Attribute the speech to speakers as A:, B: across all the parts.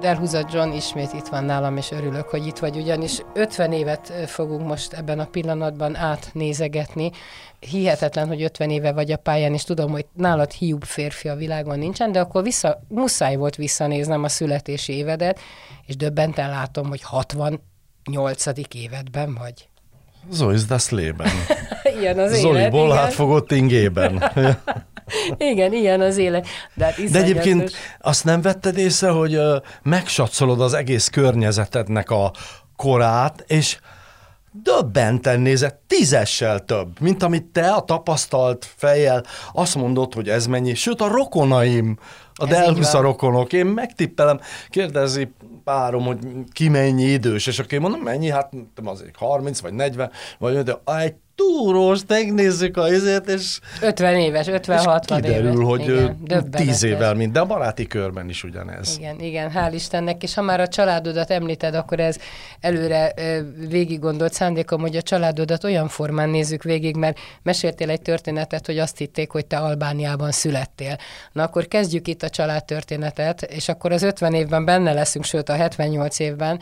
A: Delhuzat John ismét itt van nálam, és örülök, hogy itt vagy, ugyanis 50 évet fogunk most ebben a pillanatban átnézegetni. Hihetetlen, hogy 50 éve vagy a pályán, és tudom, hogy nálad hiúbb férfi a világon nincsen, de akkor vissza, muszáj volt visszanéznem a születési évedet, és döbbenten látom, hogy 68. évedben vagy.
B: Ist das Leben.
A: ilyen az
B: Zoliból átfogott ingében.
A: Igen, ilyen az élet.
B: De, hát De egyébként azt nem vetted észre, hogy megsatszolod az egész környezetednek a korát, és döbbenten nézett, tízessel több, mint amit te a tapasztalt fejjel azt mondod, hogy ez mennyi. Sőt, a rokonaim, a Delhusza rokonok, én megtippelem, kérdezi párom, hogy ki mennyi idős, és akkor én mondom, mennyi, hát azért 30 vagy 40, vagy de egy túrós, megnézzük a izét, és...
A: 50 éves, 50-60
B: kiderül,
A: éves.
B: hogy igen, 10 évvel mind, de a baráti körben is ugyanez.
A: Igen, igen, hál' Istennek, és ha már a családodat említed, akkor ez előre végig gondolt szándékom, hogy a családodat olyan formán nézzük végig, mert meséltél egy történetet, hogy azt hitték, hogy te Albániában születtél. Na akkor kezdjük itt a családtörténetet, és akkor az 50 évben benne leszünk, sőt a 78 évben,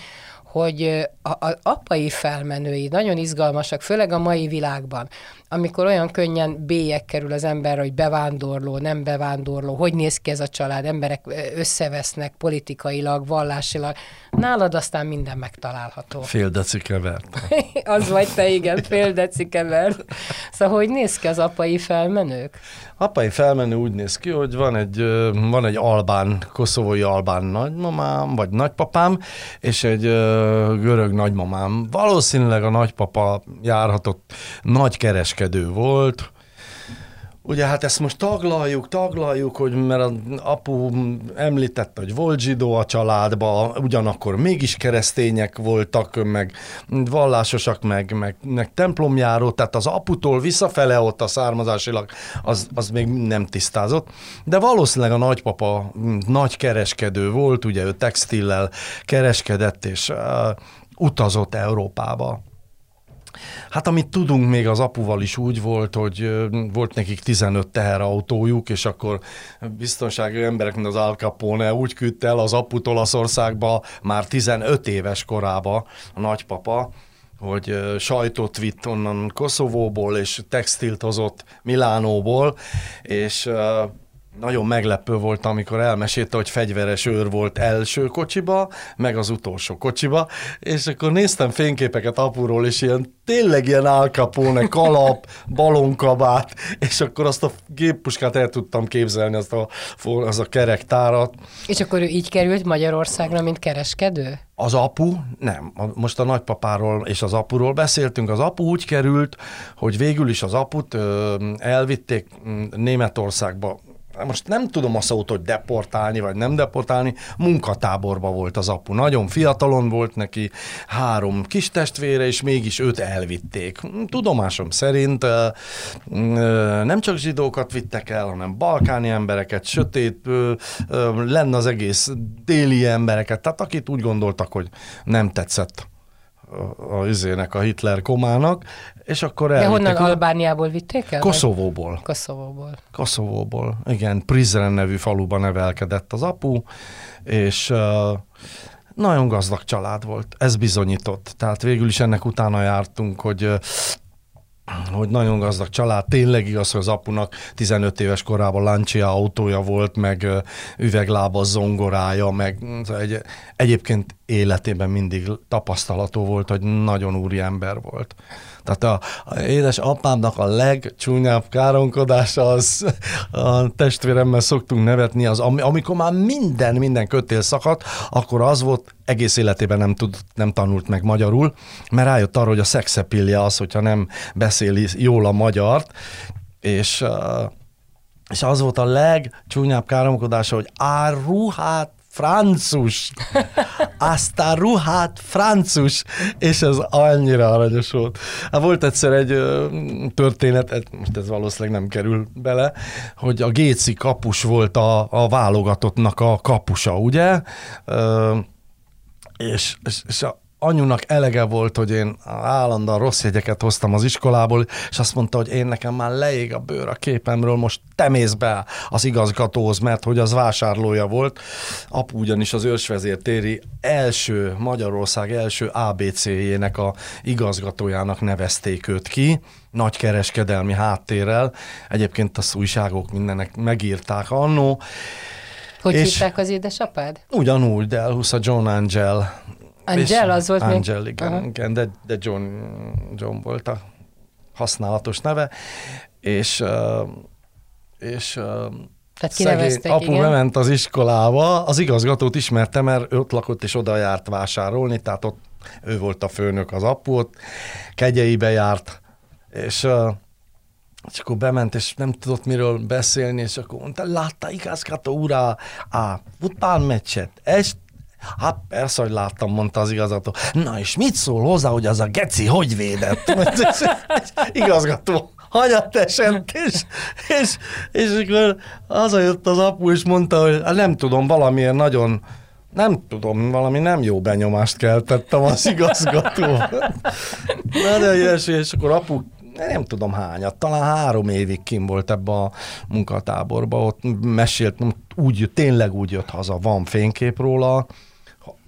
A: hogy az apai felmenői nagyon izgalmasak, főleg a mai világban, amikor olyan könnyen bélyek kerül az ember, hogy bevándorló, nem bevándorló, hogy néz ki ez a család, emberek összevesznek politikailag, vallásilag. Nálad aztán minden megtalálható.
B: Fél deci kevert.
A: az vagy te, igen, fél deci kevert. Szóval hogy néz ki az apai felmenők?
B: Apai felmenő úgy néz ki, hogy van egy, van egy albán, koszovói albán nagymamám, vagy nagypapám, és egy görög nagymamám. Valószínűleg a nagypapa járhatott nagy kereskedő volt, Ugye hát ezt most taglaljuk, taglaljuk, hogy mert az apu említette, hogy volt zsidó a családba, ugyanakkor mégis keresztények voltak, meg vallásosak, meg, meg, meg templomjáró, tehát az aputól visszafele ott a származásilag, az, az még nem tisztázott. De valószínűleg a nagypapa nagy kereskedő volt, ugye ő textillel kereskedett, és uh, utazott Európába. Hát amit tudunk, még az apuval is úgy volt, hogy volt nekik 15 teherautójuk, és akkor biztonsági emberek, mint az Al Capone úgy küldte el az aput Olaszországba már 15 éves korába a nagypapa, hogy sajtot vitt onnan Koszovóból, és textilt hozott Milánóból, és nagyon meglepő volt, amikor elmesélte, hogy fegyveres őr volt első kocsiba, meg az utolsó kocsiba, és akkor néztem fényképeket apuról, és ilyen tényleg ilyen álkapóne, kalap, balonkabát, és akkor azt a géppuskát el tudtam képzelni, azt a, az a kerektárat.
A: És akkor ő így került Magyarországra, mint kereskedő?
B: Az apu, nem, most a nagypapáról és az apuról beszéltünk, az apu úgy került, hogy végül is az aput elvitték Németországba most nem tudom a szót, hogy deportálni, vagy nem deportálni, munkatáborba volt az apu. Nagyon fiatalon volt neki, három kis testvére, és mégis őt elvitték. Tudomásom szerint nem csak zsidókat vittek el, hanem balkáni embereket, sötét, lenne az egész déli embereket, tehát akit úgy gondoltak, hogy nem tetszett a, a, a Hitler komának, és akkor
A: De honnan Albániából vitték el?
B: Koszovóból.
A: Koszovóból.
B: Koszovóból, igen. Prizren nevű faluban nevelkedett az apu, és uh, nagyon gazdag család volt. Ez bizonyított. Tehát végül is ennek utána jártunk, hogy uh, hogy nagyon gazdag család, tényleg igaz, hogy az apunak 15 éves korában Lancia autója volt, meg üveglába zongorája, meg szóval egy, egyébként életében mindig tapasztalató volt, hogy nagyon úri ember volt. Tehát a, a édes apámnak a legcsúnyább káronkodása az a testvéremmel szoktunk nevetni, az ami, amikor már minden, minden kötél szakadt, akkor az volt, egész életében nem, tud, nem tanult meg magyarul, mert rájött arra, hogy a szexepilja az, hogyha nem beszéli jól a magyart, és és az volt a legcsúnyább káromkodása, hogy áruhát francus. Azt a ruhát francus. És ez annyira aranyos volt. Hát volt egyszer egy ö, történet, most ez valószínűleg nem kerül bele, hogy a Géci kapus volt a, a válogatottnak a kapusa, ugye? Ö, és, és, és a, anyunak elege volt, hogy én állandóan rossz jegyeket hoztam az iskolából, és azt mondta, hogy én nekem már leég a bőr a képemről, most te mész be az igazgatóhoz, mert hogy az vásárlója volt. Apu ugyanis az ősvezértéri első, Magyarország első ABC-jének a igazgatójának nevezték őt ki, nagy kereskedelmi háttérrel. Egyébként a újságok mindenek megírták annó.
A: Hogy hívták az édesapád?
B: Ugyanúgy, Delhusz, a John Angel
A: Angel az volt
B: Angel, még? igen, uh-huh. igen de, de John, John volt a használatos neve, és, és
A: tehát szegény
B: apu igen. bement az iskolába, az igazgatót ismerte, mert ott lakott és oda járt vásárolni, tehát ott ő volt a főnök az apu, ott kegyeibe járt, és és akkor bement, és nem tudott miről beszélni, és akkor mondta, látta igazgató ura a futballmeccset, ezt Hát persze, hogy láttam, mondta az igazgató. Na és mit szól hozzá, hogy az a geci hogy védett? igazgató hagyat esett, és, és, és akkor hazajött az apu, és mondta, hogy hát nem tudom, valamiért nagyon nem tudom, valami nem jó benyomást keltettem az igazgató. Na de ilyesmi, és akkor apu nem tudom hányat, talán három évig kim volt ebbe a munkatáborba, ott mesélt, úgy, tényleg úgy jött haza, van fénykép róla,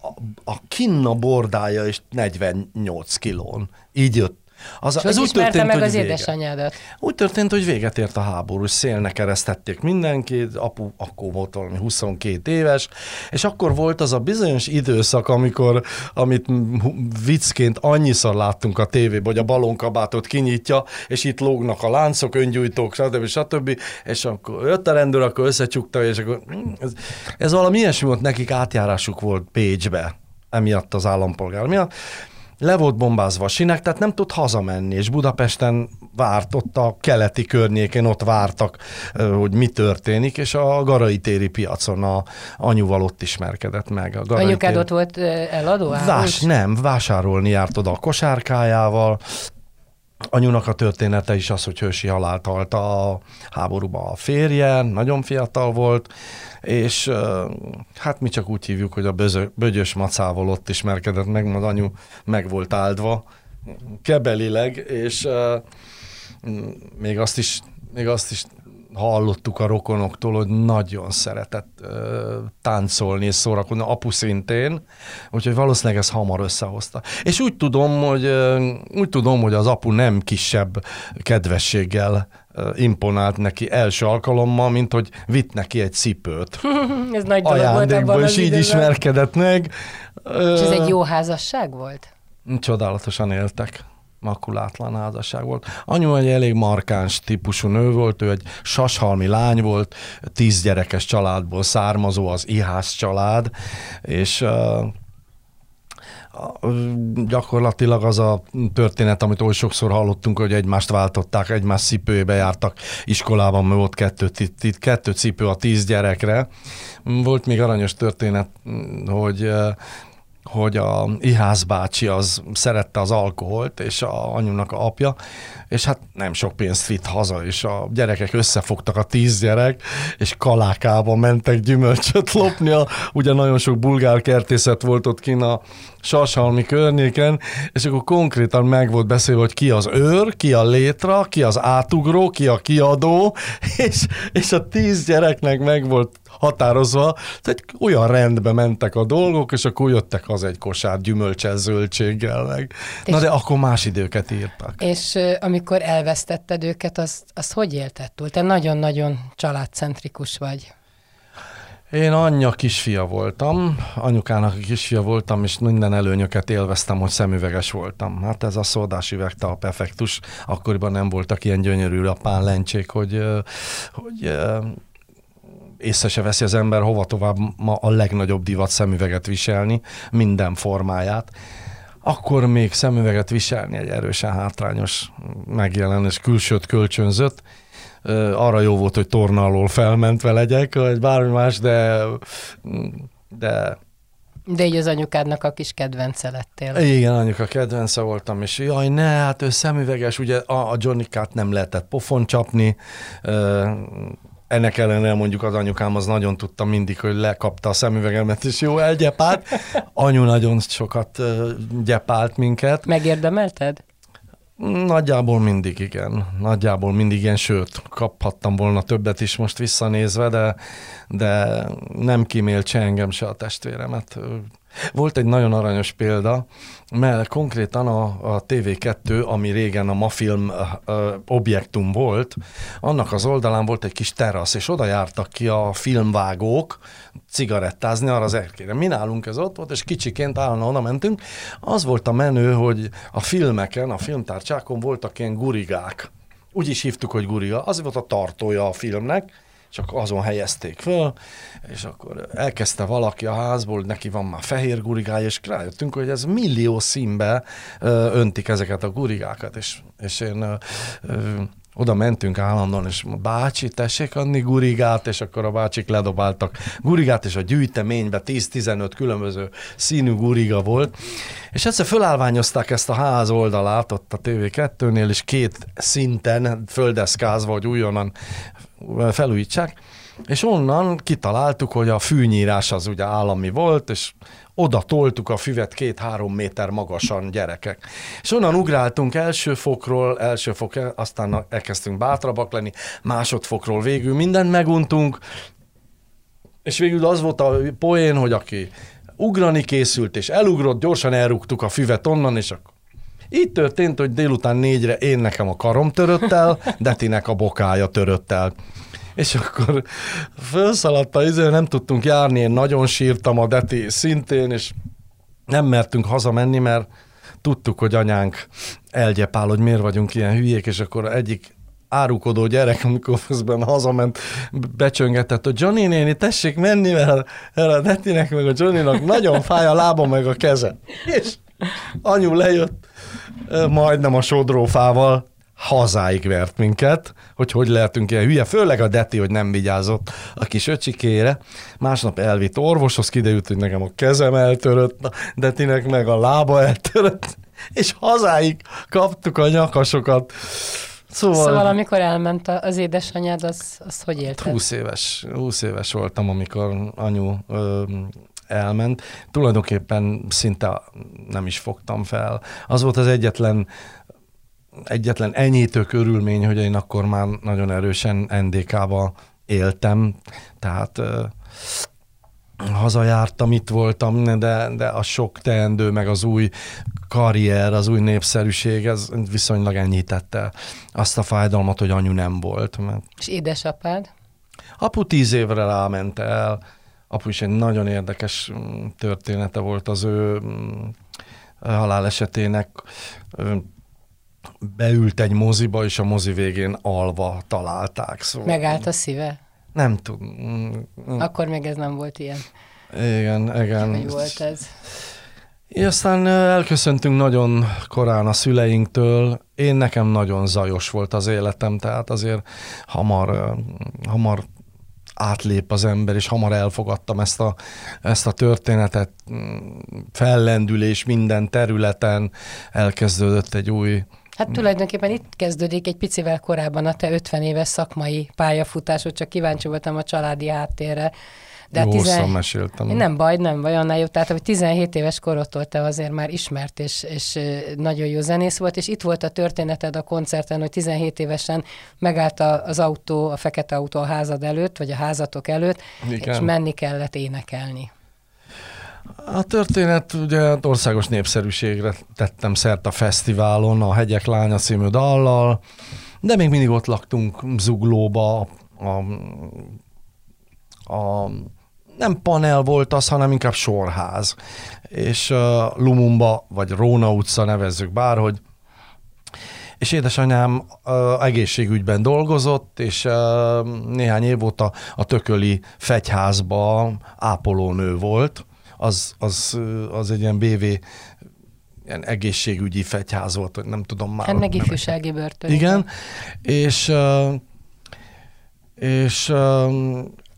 B: a, a kinna bordája is 48 kilón. Így jött
A: az, és ez úgy történt, meg hogy az vége. édesanyádat?
B: Úgy történt, hogy véget ért a háború, szélnek eresztették mindenkit, apu akkor volt valami 22 éves, és akkor volt az a bizonyos időszak, amikor, amit viccként annyiszor láttunk a tévében, hogy a balonkabátot kinyitja, és itt lógnak a láncok, öngyújtók, stb. stb. És akkor jött a rendőr, akkor összecsukta, és akkor hm, ez, ez valami ilyesmi volt, nekik átjárásuk volt Pécsbe, emiatt az állampolgár miatt le volt bombázva sinek, tehát nem tud hazamenni, és Budapesten várt, ott a keleti környékén ott vártak, hogy mi történik, és a Garai téri piacon a anyuval ott ismerkedett meg. A
A: Garai Anyukád téri... ott volt eladó?
B: Vás, nem, vásárolni járt oda a kosárkájával, Anyunak a története is az, hogy hősi halált halt a háborúban a férje, nagyon fiatal volt, és hát mi csak úgy hívjuk, hogy a bögyös macával ott ismerkedett meg, majd anyu meg volt áldva kebelileg, és még azt is, még azt is hallottuk a rokonoktól, hogy nagyon szeretett uh, táncolni és szórakozni, apu szintén, úgyhogy valószínűleg ez hamar összehozta. És úgy tudom, hogy, uh, úgy tudom, hogy az apu nem kisebb kedvességgel uh, imponált neki első alkalommal, mint hogy vitt neki egy cipőt.
A: ez nagy dolog volt abban
B: és így ismerkedett meg.
A: És ez egy jó házasság volt?
B: Csodálatosan éltek makulátlan házasság volt. Anyu egy elég markáns típusú nő volt, ő egy sashalmi lány volt, tíz gyerekes családból származó, az Ihász család, és gyakorlatilag az a történet, amit oly sokszor hallottunk, hogy egymást váltották, egymás cipőjébe jártak iskolában, mert volt kettő, kettő cipő a tíz gyerekre. Volt még aranyos történet, hogy hogy a Ihász bácsi az szerette az alkoholt, és a anyunak a apja, és hát nem sok pénzt vitt haza, és a gyerekek összefogtak a tíz gyerek, és kalákába mentek gyümölcsöt lopni, a, ugye nagyon sok bulgár kertészet volt ott kint a Sashalmi környéken, és akkor konkrétan meg volt beszélve, hogy ki az őr, ki a létra, ki az átugró, ki a kiadó, és, és a tíz gyereknek meg volt határozva, tehát olyan rendbe mentek a dolgok, és akkor jöttek az egy kosár gyümölcsel, zöldséggel meg. És Na de akkor más időket írtak.
A: És amikor elvesztetted őket, azt, azt hogy élted túl? Te nagyon-nagyon családcentrikus vagy.
B: Én anyja kisfia voltam, anyukának kisfia voltam, és minden előnyöket élveztem, hogy szemüveges voltam. Hát ez a szódás üvegtalp effektus, akkoriban nem voltak ilyen gyönyörű lapán lencsék, hogy, hogy észre se veszi az ember, hova tovább ma a legnagyobb divat szemüveget viselni, minden formáját. Akkor még szemüveget viselni egy erősen hátrányos megjelenés, külsőt kölcsönzött, arra jó volt, hogy torna alól felmentve legyek, vagy bármi más, de de
A: de így az anyukádnak a kis kedvence lettél.
B: Igen, anyuka kedvence voltam, és jaj, ne, hát ő szemüveges, ugye a, a Johnny-kát nem lehetett pofon csapni, ennek ellenére mondjuk az anyukám az nagyon tudta mindig, hogy lekapta a szemüvegemet, és jó elgyepált. Anyu nagyon sokat gyepált minket.
A: Megérdemelted?
B: Nagyjából mindig igen. Nagyjából mindig igen, sőt, kaphattam volna többet is most visszanézve, de, de nem kímélt se engem, se a testvéremet. Volt egy nagyon aranyos példa, mert konkrétan a, a TV2, ami régen a Mafilm objektum volt, annak az oldalán volt egy kis terasz, és oda jártak ki a filmvágók cigarettázni arra az erkére. Mi nálunk ez ott volt, és kicsiként állandóan oda mentünk. Az volt a menő, hogy a filmeken, a filmtárcsákon voltak ilyen gurigák. Úgy is hívtuk, hogy guriga. Az volt a tartója a filmnek, csak azon helyezték föl, és akkor elkezdte valaki a házból, neki van már fehér gurigája, és rájöttünk, hogy ez millió színbe öntik ezeket a gurigákat, és, és én oda mentünk állandóan, és bácsi, tessék adni gurigát, és akkor a bácsik ledobáltak gurigát, és a gyűjteménybe 10-15 különböző színű guriga volt, és egyszer fölállványozták ezt a ház oldalát ott a TV2-nél, és két szinten földeszkázva, hogy újonnan felújítsák, és onnan kitaláltuk, hogy a fűnyírás az ugye állami volt, és oda toltuk a füvet két-három méter magasan gyerekek. És onnan ugráltunk első fokról, első fok, aztán elkezdtünk bátrabbak lenni, másodfokról végül mindent meguntunk, és végül az volt a poén, hogy aki ugrani készült, és elugrott, gyorsan elrúgtuk a füvet onnan, és akkor így történt, hogy délután négyre én nekem a karom törött el, Detinek a bokája törött el. És akkor felszaladt a izé, nem tudtunk járni, én nagyon sírtam a Deti szintén, és nem mertünk hazamenni, mert tudtuk, hogy anyánk elgyepál, hogy miért vagyunk ilyen hülyék, és akkor egyik árukodó gyerek, amikor közben hazament, becsöngetett, hogy Johnny néni, tessék menni, mert a Detinek meg a Johnnynak nagyon fáj a lába meg a keze. És anyu lejött, majdnem a sodrófával, hazáig vert minket, hogy hogy lehetünk ilyen hülye, főleg a Deti, hogy nem vigyázott a kis öcsikére. Másnap elvitt orvoshoz, kiderült, hogy nekem a kezem eltörött, a Detinek meg a lába eltörött, és hazáig kaptuk a nyakasokat.
A: Szóval, szóval amikor elment az édesanyád, az, az hogy élted?
B: 20 éves, 20 éves voltam, amikor anyu ö, elment. Tulajdonképpen szinte nem is fogtam fel. Az volt az egyetlen egyetlen enyhítő körülmény, hogy én akkor már nagyon erősen NDK-ba éltem, tehát hazajártam, itt voltam, de, de a sok teendő, meg az új karrier, az új népszerűség, ez viszonylag enyhítette azt a fájdalmat, hogy anyu nem volt. Mert...
A: És édesapád?
B: Apu tíz évre ráment el, apu is egy nagyon érdekes mm, története volt az ő mm, halálesetének. Beült egy moziba, és a mozi végén alva találták. Szóval
A: Megállt a szíve?
B: Nem tudom.
A: Mm, Akkor még ez nem volt ilyen.
B: Igen, igen.
A: Mi volt ez?
B: És aztán elköszöntünk nagyon korán a szüleinktől. Én nekem nagyon zajos volt az életem, tehát azért hamar, hamar átlép az ember, és hamar elfogadtam ezt a, ezt a történetet, fellendülés minden területen, elkezdődött egy új
A: Hát tulajdonképpen itt kezdődik egy picivel korábban a te 50 éves szakmai pályafutásod, csak kíváncsi voltam a családi háttérre.
B: De Jó, tizen... meséltem.
A: Nem baj, nem baj, annál jobb. Tehát, hogy 17 éves korodtól te azért már ismert, és, és nagyon jó zenész volt, és itt volt a történeted a koncerten, hogy 17 évesen megállt az autó, a fekete autó a házad előtt, vagy a házatok előtt, Igen. és menni kellett énekelni.
B: A történet ugye országos népszerűségre tettem szert a fesztiválon, a Hegyek Lánya című dallal, de még mindig ott laktunk Zuglóba, a, a nem panel volt az, hanem inkább sorház. És uh, Lumumba, vagy Róna utca nevezzük bárhogy, és édesanyám uh, egészségügyben dolgozott, és uh, néhány év óta a tököli fegyházba ápolónő volt, az, az, az egy ilyen BV ilyen egészségügyi fegyház volt, nem tudom már.
A: Hát meg ifjúsági börtön.
B: Igen, és, és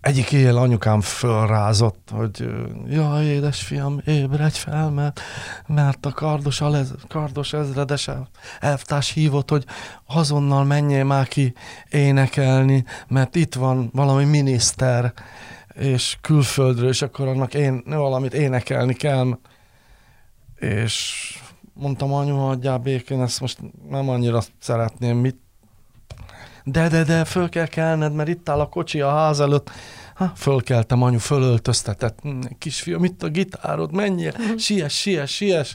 B: egyik éjjel anyukám fölrázott, hogy jaj, édesfiam, ébredj fel, mert, mert a kardos, alez, kardos ezredes elvtárs hívott, hogy azonnal menjél már ki énekelni, mert itt van valami miniszter, és külföldről, és akkor annak én valamit énekelni kell. És mondtam, anyu, hagyjál békén, ezt most nem annyira szeretném, mit de, de, de, föl kell kelned, mert itt áll a kocsi a ház előtt. Ha, fölkeltem, anyu fölöltöztetett, hm, kisfiam, itt a gitárod, menjél, mhm. siess, siess, siess.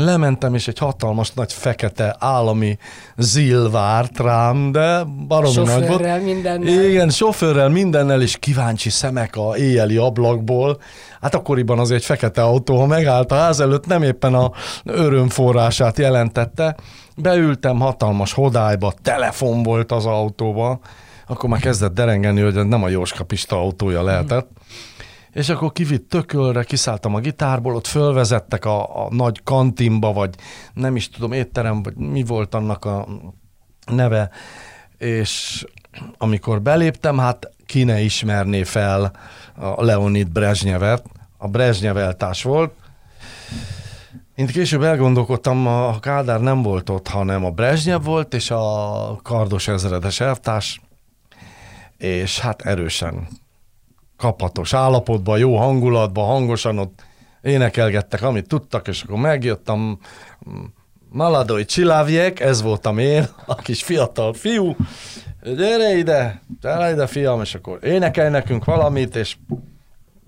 B: Lementem, és egy hatalmas nagy fekete állami zil várt rám, de baromi
A: sofőrrel,
B: nagy volt.
A: mindennel.
B: Igen, sofőrrel, mindennel, és kíváncsi szemek a éjjeli ablakból. Hát akkoriban az egy fekete autó, ha megállt a ház előtt, nem éppen a örömforrását jelentette. Beültem hatalmas hodályba, telefon volt az autóba, akkor már kezdett derengeni, hogy nem a Jóska Pista autója lehetett. És akkor kivitt tökölre, kiszálltam a gitárból, ott fölvezettek a, a nagy kantinba, vagy nem is tudom, étterem, vagy mi volt annak a neve, és amikor beléptem, hát ki ne ismerné fel a Leonid Brezsnyevet, a Brezsnyeveltás volt, én később elgondolkodtam, a Kádár nem volt ott, hanem a Brezsnyev volt, és a kardos ezredes elvtárs, és hát erősen kapatos állapotban, jó hangulatban, hangosan ott énekelgettek, amit tudtak, és akkor megjöttem, Maladoi Csilávjék, ez voltam én, a kis fiatal fiú, gyere ide, gyere ide fiam, és akkor énekelj nekünk valamit, és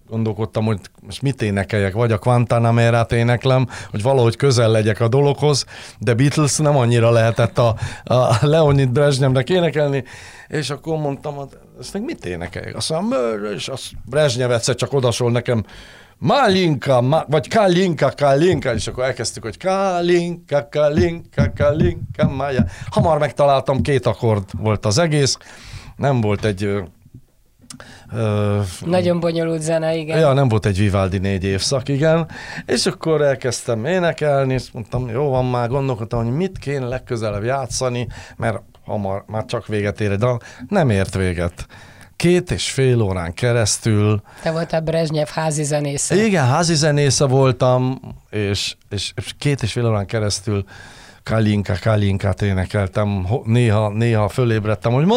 B: gondolkodtam, hogy most mit énekeljek, vagy a Quantanamerát éneklem, hogy valahogy közel legyek a dologhoz, de Beatles nem annyira lehetett a, a Leonid Brezsnyemnek énekelni, és akkor mondtam, hogy ezt meg mit énekeljek? Azt mondom, és az Brezsnyev egyszer csak odasol nekem, Malinka, ma, vagy Kalinka, Kalinka, és akkor elkezdtük, hogy Kalinka, Kalinka, Kalinka, Maja. Hamar megtaláltam, két akkord volt az egész, nem volt egy
A: Uh, Nagyon bonyolult zene, igen.
B: Ja, nem volt egy Vivaldi négy évszak, igen. És akkor elkezdtem énekelni, és mondtam, jó van már, gondolkodtam, hogy mit kéne legközelebb játszani, mert hamar, már csak véget ér de nem ért véget két és fél órán keresztül.
A: Te voltál Brezsnyev házi zenésze.
B: Igen, házi zenésze voltam, és, és, és két és fél órán keresztül Kalinka, Kalinkát énekeltem. Néha, néha fölébredtem, hogy ma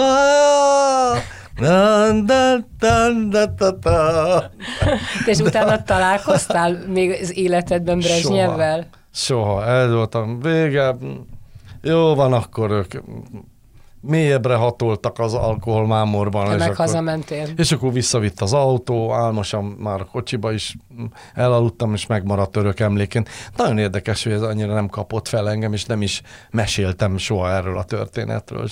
A: és utána találkoztál még az életedben Brezsnyevvel?
B: Soha. Soha. Ez voltam. Vége. Jó van, akkor ők mélyebbre hatoltak az alkoholmámorban.
A: Te
B: és
A: meg
B: akkor,
A: hazamentél.
B: És akkor visszavitt az autó, álmosan már a kocsiba is elaludtam, és megmaradt örök emléként. Nagyon érdekes, hogy ez annyira nem kapott fel engem, és nem is meséltem soha erről a történetről.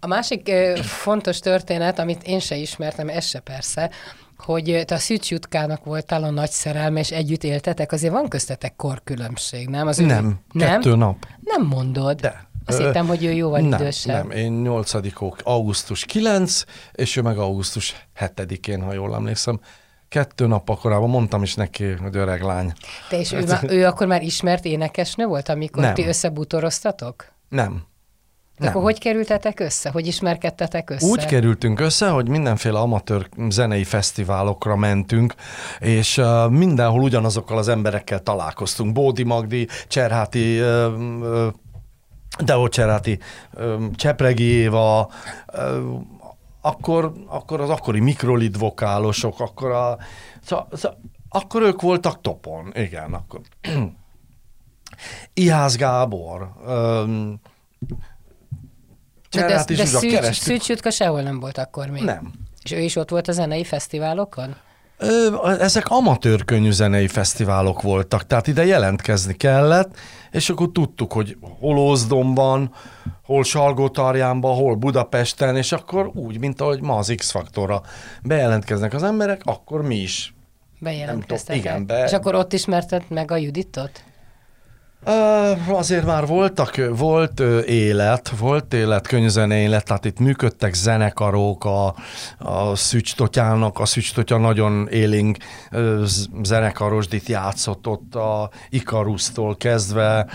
A: A másik fontos történet, amit én se ismertem, ez se persze, hogy te a Szűcs Jutkának voltál a nagy szerelme, és együtt éltetek, azért van köztetek korkülönbség, nem? Az
B: nem, ő... kettő
A: nem?
B: nap.
A: Nem mondod.
B: De.
A: Azt hittem, hogy ő jóval
B: nem,
A: idősebb.
B: Nem, én 8 augusztus 9, és ő meg augusztus 7-én, ha jól emlékszem. Kettő nap korábban mondtam is neki, hogy öreg lány.
A: Te és ő, már, ő akkor már ismert énekesnő volt, amikor
B: nem.
A: ti összebútoroztatok?
B: Nem.
A: De akkor hogy kerültetek össze? Hogy ismerkedtetek össze?
B: Úgy kerültünk össze, hogy mindenféle amatőr zenei fesztiválokra mentünk, és uh, mindenhol ugyanazokkal az emberekkel találkoztunk. Bódi Magdi, Cserháti, uh, uh, Deo Cserháti, uh, Csepregi Éva, akkor, akkor az akkori mikrolid vokálosok, akkor a, szóval, szóval, akkor ők voltak topon, igen, akkor. Ihász Gábor, um,
A: Cserát de, de de Szűcs, Jutka sehol nem volt akkor még?
B: Nem.
A: És ő is ott volt a zenei fesztiválokon?
B: Ö, ezek amatőr könnyű zenei fesztiválok voltak, tehát ide jelentkezni kellett, és akkor tudtuk, hogy hol Ózdomban, hol Salgótarjánban, hol Budapesten, és akkor úgy, mint ahogy ma az X-faktorra bejelentkeznek az emberek, akkor mi is.
A: Bejelentkeztek. Igen, be... És akkor ott ismerted meg a Juditot?
B: Azért már voltak, volt élet, volt élet, könyvzene élet, tehát itt működtek zenekarok, a, a Szücs Totyának, a Szücs Totya nagyon uh, zenekarosdit játszott ott a Ikarusztól kezdve,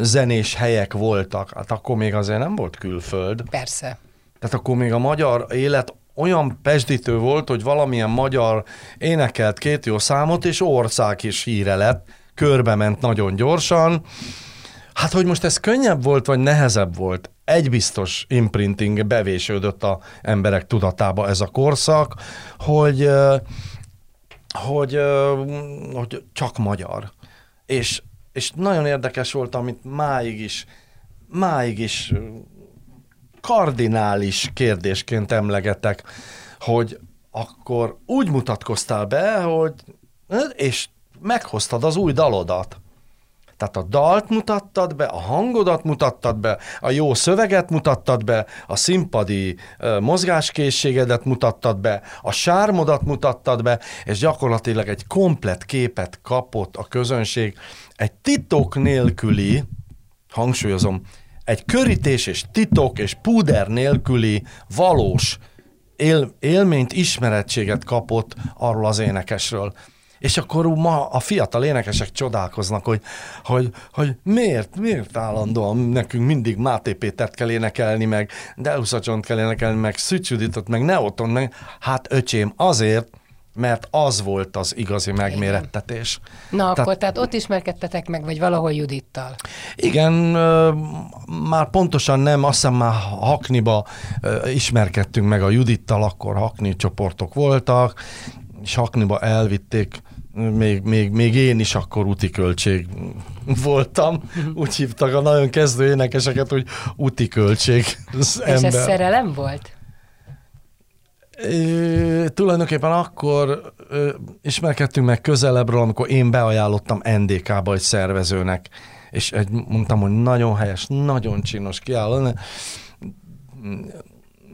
B: zenés helyek voltak, hát akkor még azért nem volt külföld.
A: Persze.
B: Tehát akkor még a magyar élet olyan pesdítő volt, hogy valamilyen magyar énekelt két jó számot, és ország is híre lett, körbe ment nagyon gyorsan. Hát, hogy most ez könnyebb volt, vagy nehezebb volt, egy biztos imprinting bevésődött a emberek tudatába ez a korszak, hogy, hogy, hogy csak magyar. És, és nagyon érdekes volt, amit máig is, máig is kardinális kérdésként emlegetek, hogy akkor úgy mutatkoztál be, hogy és meghoztad az új dalodat. Tehát a dalt mutattad be, a hangodat mutattad be, a jó szöveget mutattad be, a színpadi mozgáskészségedet mutattad be, a sármodat mutattad be, és gyakorlatilag egy komplet képet kapott a közönség, egy titok nélküli, hangsúlyozom, egy körítés és titok és púder nélküli valós él, élményt, ismerettséget kapott arról az énekesről. És akkor ma a fiatal énekesek csodálkoznak, hogy, hogy, hogy miért, miért állandóan nekünk mindig Máté Pétert kell énekelni, meg Delusa John kell énekelni, meg Szücs meg Neoton, meg hát öcsém, azért, mert az volt az igazi megmérettetés.
A: Na tehát, akkor, tehát ott ismerkedtetek meg, vagy valahol Judittal?
B: Igen, már pontosan nem, azt hiszem már Hakniba ismerkedtünk meg a Judittal, akkor Hakni csoportok voltak, és Hakniba elvitték még, még, még én is akkor úti költség voltam. Úgy hívtak a nagyon kezdő énekeseket, hogy úti költség.
A: És ember. ez szerelem volt?
B: É, tulajdonképpen akkor ö, ismerkedtünk meg közelebbről, amikor én beajánlottam NDK-ba egy szervezőnek, és egy, mondtam, hogy nagyon helyes, nagyon csinos kiálló,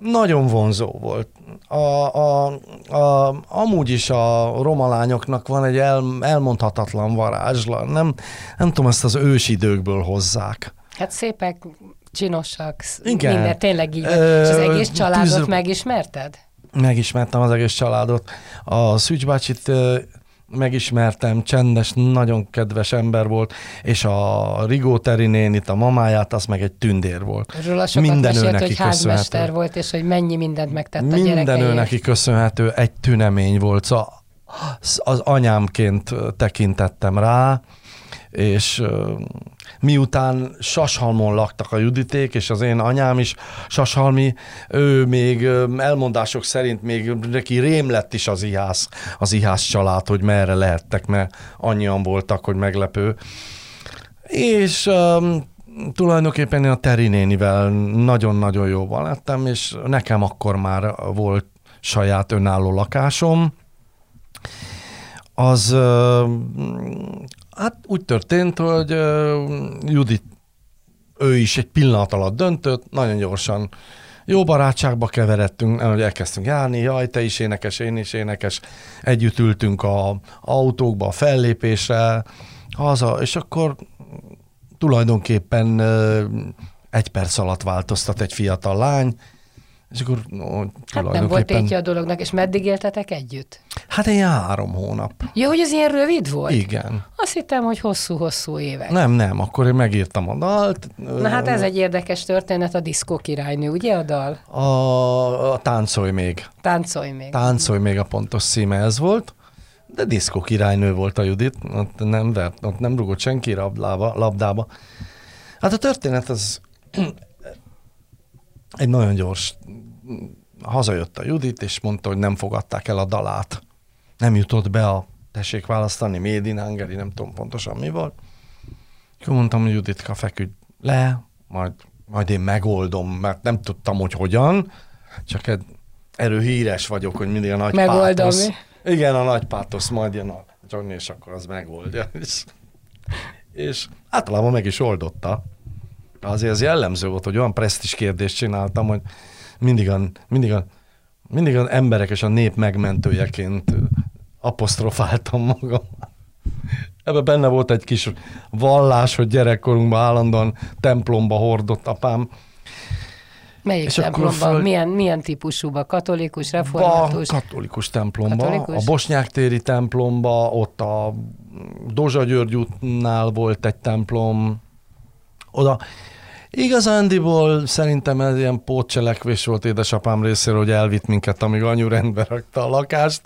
B: nagyon vonzó volt. A, a, a, amúgy is a roma lányoknak van egy el, elmondhatatlan varázsla. Nem, nem tudom, ezt az ősidőkből hozzák.
A: Hát szépek, csinosak, Igen. minden, tényleg így van. És az egész családot tűz... megismerted?
B: megismertem az egész családot. A Szűcs bácsit megismertem, csendes, nagyon kedves ember volt, és a Rigó Teri nénit, a mamáját, az meg egy tündér volt.
A: Róla sokat Minden mesélt, ő neki hogy házmester volt, és hogy mennyi mindent megtett
B: Minden
A: a Minden
B: ő neki köszönhető, egy tünemény volt. Szóval az anyámként tekintettem rá, és miután Sashalmon laktak a Juditék, és az én anyám is Sashalmi, ő még elmondások szerint még neki rém lett is az ihász, az ihász család, hogy merre lehettek, mert annyian voltak, hogy meglepő. És um, tulajdonképpen én a Teri nénivel nagyon-nagyon jóval lettem, és nekem akkor már volt saját önálló lakásom. Az Hát úgy történt, hogy uh, Judit, ő is egy pillanat alatt döntött, nagyon gyorsan jó barátságba keveredtünk, hogy elkezdtünk járni, jaj, te is énekes, én is énekes, együtt ültünk a autókba, a fellépésre, haza, és akkor tulajdonképpen egy perc alatt változtat egy fiatal lány, és akkor no,
A: Hát nem volt tétje a dolognak, és meddig éltetek együtt?
B: Hát egy három hónap.
A: Ja, hogy ez ilyen rövid volt?
B: Igen.
A: Azt hittem, hogy hosszú-hosszú évek.
B: Nem, nem, akkor én megírtam a dalt.
A: Na hát ez egy érdekes történet, a diszkó királynő, ugye a dal?
B: A, a Táncolj még.
A: Táncolj még.
B: Táncolj még a pontos szíme ez volt. De diszkó királynő volt a Judit, ott nem, vert, ott nem rugott senki labdába, labdába. Hát a történet az egy nagyon gyors, hazajött a Judit, és mondta, hogy nem fogadták el a dalát. Nem jutott be a, tessék választani, Made in Hungary, nem tudom pontosan mi volt. Akkor mondtam, hogy Juditka, feküdj le, majd, majd én megoldom, mert nem tudtam, hogy hogyan, csak egy erő híres vagyok, hogy mindig a nagy Megoldom. pátosz. Igen, a nagy pátosz, majd jön a Johnny, és akkor az megoldja. És, és általában meg is oldotta azért az jellemző volt, hogy olyan presztis kérdést csináltam, hogy mindig a, mindig a, mindig az emberek és a nép megmentőjeként apostrofáltam magam. Ebben benne volt egy kis vallás, hogy gyerekkorunkban állandóan templomba hordott apám.
A: Melyik és templomban? Föl... Milyen, milyen típusúban? Katolikus, református?
B: A katolikus templomba. Katolikus? A Bosnyák téri templomba, ott a Dozsa György útnál volt egy templom, oda Igazándiból szerintem ez ilyen pótcselekvés volt édesapám részéről, hogy elvitt minket, amíg anyu rendbe rakta a lakást,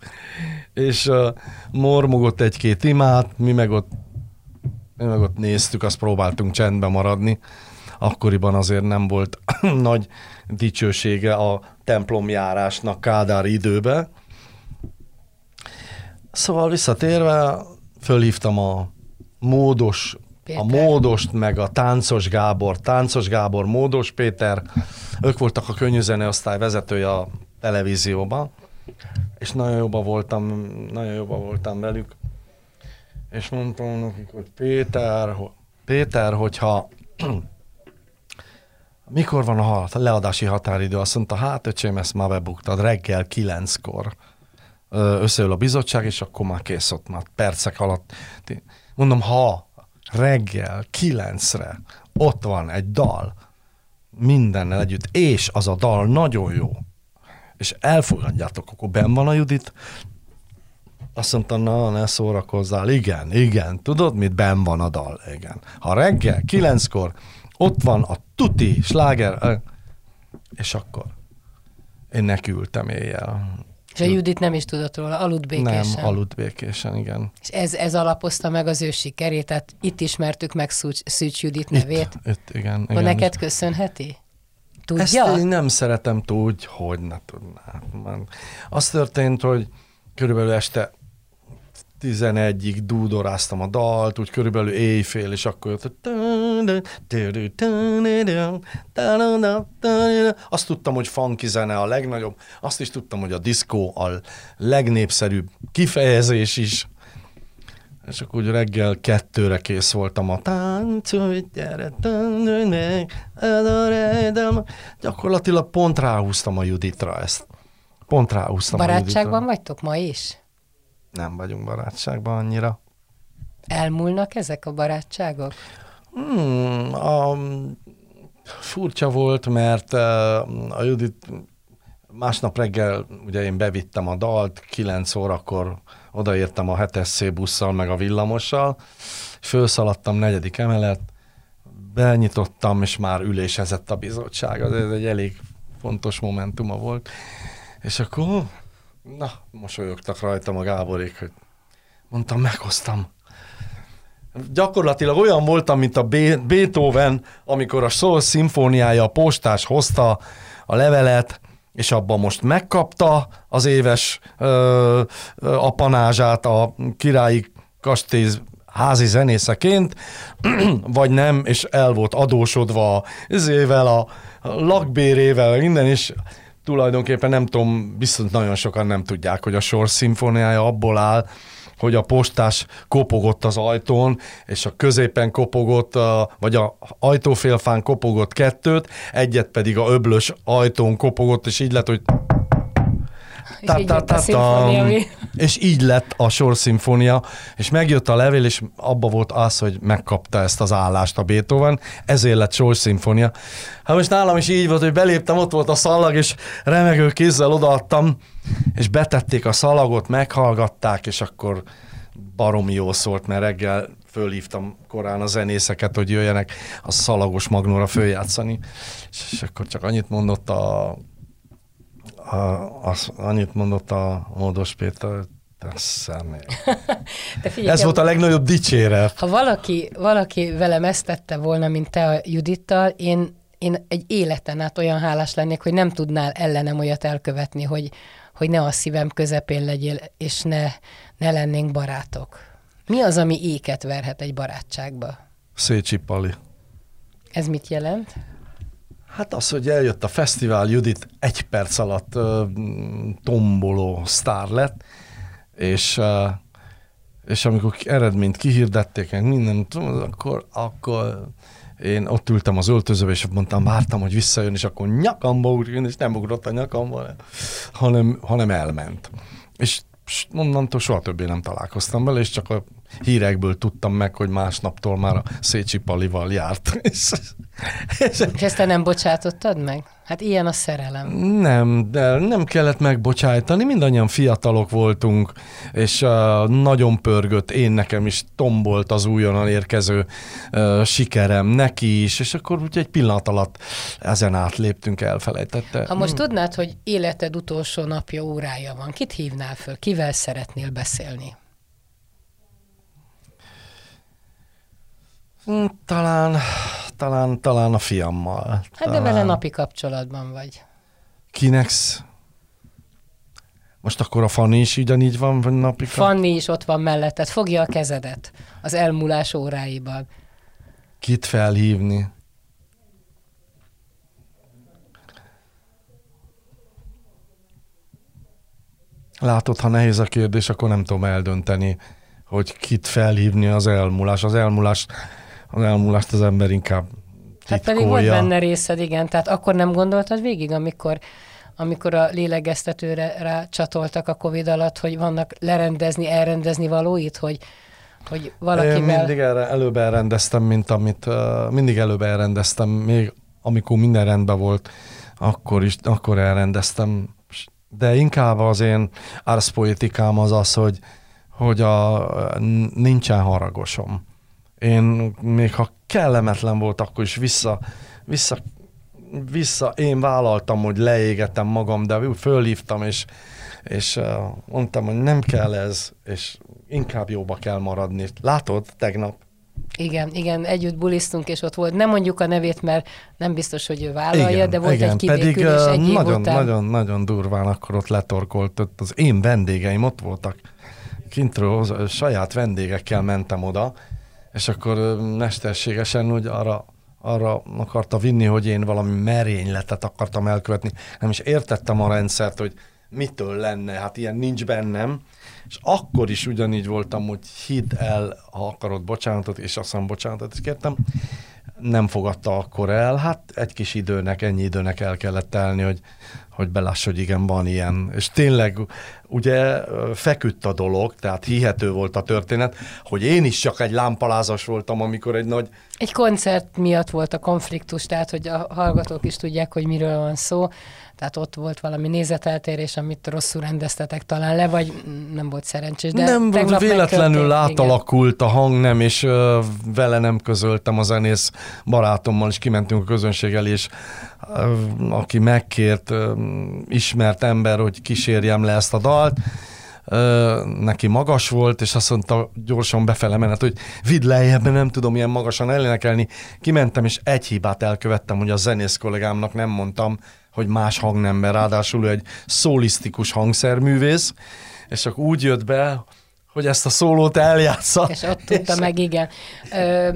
B: és uh, mormogott egy-két imát, mi meg ott mi meg ott néztük, azt próbáltunk csendben maradni. Akkoriban azért nem volt nagy dicsősége a templomjárásnak Kádár időbe. Szóval visszatérve, fölhívtam a módos Péter. a módost, meg a táncos Gábor, táncos Gábor, módos Péter, ők voltak a könnyűzeneosztály vezetője a televízióban, és nagyon jobban voltam, nagyon jobban voltam velük, és mondtam nekik, hogy Péter, Péter, hogyha mikor van a leadási határidő? Azt mondta, hát öcsém, ezt már bebuktad, reggel kilenckor összeül a bizottság, és akkor már kész ott már percek alatt. Mondom, ha reggel kilencre ott van egy dal, mindennel együtt, és az a dal nagyon jó, és elfogadjátok, akkor ben van a Judit, azt mondta, na, ne szórakozzál. Igen, igen, tudod, mit ben van a dal? Igen. Ha reggel, kilenckor, ott van a tuti, sláger, és akkor én nekültem éjjel.
A: És a Judit nem is tudott róla, aludt békésen.
B: Nem, aludt békésen, igen.
A: És ez, ez alapozta meg az ő sikerét, tehát itt ismertük meg Szűcs Judit nevét.
B: Itt, itt igen.
A: Hogy neked köszönheti?
B: Tudja? Ezt én nem szeretem tudni, hogy ne tudná. Az történt, hogy körülbelül este 11-ig dúdoráztam a dalt, úgy körülbelül éjfél, és akkor jött, azt tudtam, hogy funky zene a legnagyobb, azt is tudtam, hogy a diszkó a legnépszerűbb kifejezés is, és akkor úgy reggel kettőre kész voltam a táncolj, gyere, táncolj meg, gyakorlatilag pont ráhúztam a Juditra ezt. Pont ráhúztam
A: Barátságban a Juditra. vagytok ma is?
B: nem vagyunk barátságban annyira.
A: Elmúlnak ezek a barátságok?
B: Hmm, a, furcsa volt, mert uh, a Judit másnap reggel ugye én bevittem a dalt, 9 órakor odaértem a 7 busszal, meg a villamossal, felszaladtam negyedik emelet, benyitottam, és már ülésezett a bizottság. Ez egy elég fontos momentuma volt. És akkor Na, mosolyogtak rajtam a Gáborék, hogy mondtam, meghoztam. Gyakorlatilag olyan voltam, mint a Beethoven, amikor a Soul szimfóniája a postás hozta a levelet, és abban most megkapta az éves ö, ö, apanázsát a királyi kastély házi zenészeként, vagy nem, és el volt adósodva az ével, a lakbérével, minden, is tulajdonképpen nem tudom, biztos nagyon sokan nem tudják, hogy a sor szimfóniája abból áll, hogy a postás kopogott az ajtón, és a középen kopogott, vagy a ajtófélfán kopogott kettőt, egyet pedig a öblös ajtón kopogott, és így lett, hogy
A: és, így lett a
B: és így lett a sorszimfónia, és megjött a levél, és abba volt az, hogy megkapta ezt az állást a Beethoven, ezért lett sorszimfónia. Hát most nálam is így volt, hogy beléptem, ott volt a szalag, és remegő kézzel odaadtam, és betették a szalagot, meghallgatták, és akkor baromi jó szólt, mert reggel fölhívtam korán a zenészeket, hogy jöjjenek a szalagos magnóra följátszani, és akkor csak annyit mondott a a, az, annyit mondott a Módos Péter, te személy. De figyelj, Ez volt a legnagyobb dicséret.
A: Ha valaki, valaki velem ezt tette volna, mint te a Judittal, én, én egy életen át olyan hálás lennék, hogy nem tudnál ellenem olyat elkövetni, hogy, hogy ne a szívem közepén legyél, és ne, ne lennénk barátok. Mi az, ami éket verhet egy barátságba?
B: Szécsi Pali.
A: Ez mit jelent?
B: Hát az, hogy eljött a fesztivál, Judit egy perc alatt uh, tomboló sztár lett, és, uh, és amikor eredményt kihirdették, minden, akkor, akkor én ott ültem az öltözőbe, és mondtam, vártam, hogy visszajön, és akkor nyakamba ugrjon, és nem ugrott a nyakamba, hanem, hanem elment. És onnantól soha többé nem találkoztam vele, és csak a hírekből tudtam meg, hogy másnaptól már a Szécsi Palival járt. És,
A: és, és ezt te nem bocsátottad meg? Hát ilyen a szerelem.
B: Nem, de nem kellett megbocsájtani, mindannyian fiatalok voltunk, és uh, nagyon pörgött, én nekem is tombolt az újonnan érkező uh, sikerem, neki is, és akkor úgy egy pillanat alatt ezen átléptünk, elfelejtette.
A: Ha most tudnád, hogy életed utolsó napja, órája van, kit hívnál föl, kivel szeretnél beszélni?
B: Talán, talán, talán a fiammal.
A: Hát de vele napi kapcsolatban vagy.
B: Kinek? Most akkor a Fanni is ugyanígy van, napi
A: Fanni is ott van melletted, fogja a kezedet az elmúlás óráiban.
B: Kit felhívni? Látod, ha nehéz a kérdés, akkor nem tudom eldönteni, hogy kit felhívni az elmúlás. Az elmúlás az elmúlást az ember inkább titkolja. Hát
A: pedig volt benne részed, igen. Tehát akkor nem gondoltad végig, amikor amikor a lélegeztetőre rá csatoltak a Covid alatt, hogy vannak lerendezni, elrendezni valóit, hogy, hogy valakivel... Én
B: mindig erre, előbb elrendeztem, mint amit uh, mindig előbb elrendeztem, még amikor minden rendben volt, akkor is, akkor elrendeztem. De inkább az én árszpoetikám az az, hogy, hogy a, nincsen haragosom én még ha kellemetlen volt, akkor is vissza, vissza, vissza én vállaltam, hogy leégetem magam, de fölhívtam, és, és mondtam, hogy nem kell ez, és inkább jóba kell maradni. Látod, tegnap?
A: Igen, igen, együtt bulisztunk, és ott volt. Nem mondjuk a nevét, mert nem biztos, hogy ő vállalja, igen, de volt igen, egy kibékülés pedig, egy
B: nagyon,
A: után.
B: nagyon, nagyon durván akkor ott letorkolt, ott az én vendégeim ott voltak. Kintről saját vendégekkel mentem oda, és akkor mesterségesen úgy arra, arra akarta vinni, hogy én valami merényletet akartam elkövetni. Nem is értettem a rendszert, hogy mitől lenne, hát ilyen nincs bennem. És akkor is ugyanígy voltam, hogy hidd el, ha akarod bocsánatot, és aztán bocsánatot is kértem. Nem fogadta akkor el, hát egy kis időnek, ennyi időnek el kellett telni, hogy, hogy beláss, hogy igen, van ilyen. És tényleg ugye feküdt a dolog, tehát hihető volt a történet, hogy én is csak egy lámpalázas voltam, amikor egy nagy...
A: Egy koncert miatt volt a konfliktus, tehát hogy a hallgatók is tudják, hogy miről van szó. Tehát ott volt valami nézeteltérés, amit rosszul rendeztetek talán le, vagy nem volt szerencsés. De
B: nem volt, véletlenül átalakult igen. a hang, nem, és ö, vele nem közöltem a zenész barátommal, és kimentünk a közönség elé, és ö, aki megkért, ö, ismert ember, hogy kísérjem le ezt a dalt, ö, neki magas volt, és azt mondta gyorsan befele menet, hogy vidd lejjebb, nem tudom ilyen magasan elénekelni. Kimentem, és egy hibát elkövettem, hogy a zenész kollégámnak nem mondtam, hogy más hangnemben, ráadásul egy szólisztikus hangszerművész, és csak úgy jött be, hogy ezt a szólót eljátsza.
A: És ott tudta és... meg, igen. Ö,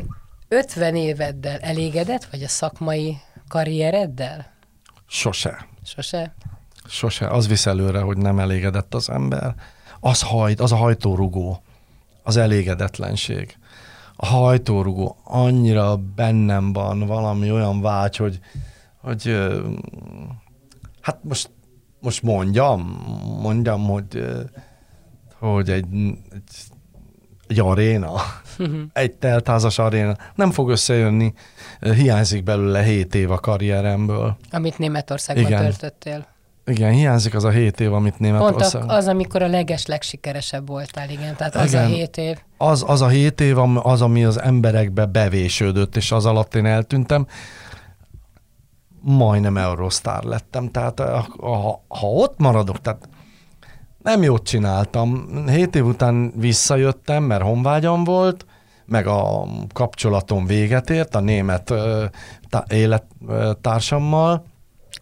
A: 50 éveddel elégedett vagy a szakmai karriereddel?
B: Sose.
A: Sose?
B: Sose. Az visz előre, hogy nem elégedett az ember. Az hajt, az a hajtórugó, az elégedetlenség. A hajtórugó annyira bennem van valami olyan vágy, hogy hogy hát most, most mondjam, mondjam, hogy, hogy egy, egy, egy aréna, egy teltházas aréna nem fog összejönni, hiányzik belőle 7 év a karrieremből.
A: Amit Németországban Igen. töltöttél.
B: Igen, hiányzik az a hét év, amit Németország...
A: Pont az, amikor a leges, legsikeresebb voltál, igen. Tehát az igen, a hét év.
B: Az, az a hét év, az, ami az emberekbe bevésődött, és az alatt én eltűntem majdnem Eurostar lettem, tehát eh, ha, ha ott maradok, tehát nem jót csináltam. Hét év után visszajöttem, mert honvágyam volt, meg a kapcsolatom véget ért a német tá- élettársammal.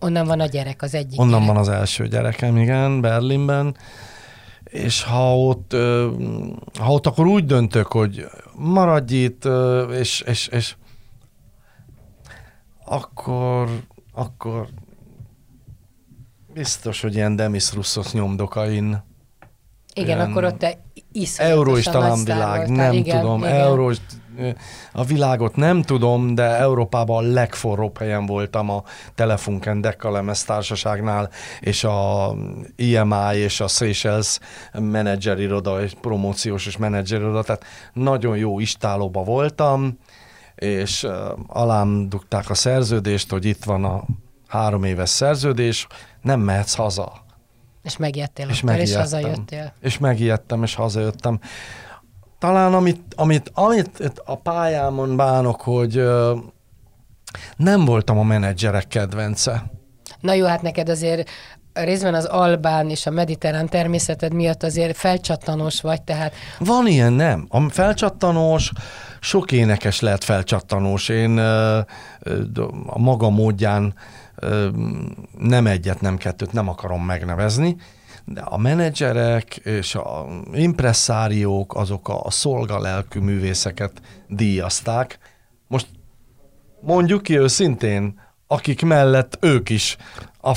A: Onnan van a gyerek, az egyik
B: Onnan
A: gyerek.
B: van az első gyerekem, igen, Berlinben. És ha ott, ha ott akkor úgy döntök, hogy maradj itt, és, és, és akkor akkor biztos, hogy ilyen Demis Russos nyomdokain.
A: Igen, akkor ott te
B: Euró is talán világ, nem igen, tudom, igen. euró a világot nem tudom, de Európában a legforróbb helyen voltam a Telefunken Dekkalemez társaságnál, és a EMI és a Seychelles menedzser iroda, és promóciós és menedzser iroda, tehát nagyon jó istálóba voltam, és alám dugták a szerződést, hogy itt van a három éves szerződés, nem mehetsz haza.
A: És megijedtél, és, és hazajöttél.
B: És megijedtem, és hazajöttem. Talán amit, amit, amit a pályámon bánok, hogy nem voltam a menedzserek kedvence.
A: Na jó, hát neked azért részben az albán és a mediterrán természeted miatt azért felcsattanós vagy, tehát...
B: Van ilyen, nem. A felcsattanós, sok énekes lehet felcsattanós. Én a maga módján nem egyet, nem kettőt nem akarom megnevezni, de a menedzserek és a impresszáriók azok a szolgalelkű művészeket díjazták. Most mondjuk ki őszintén, akik mellett ők is a,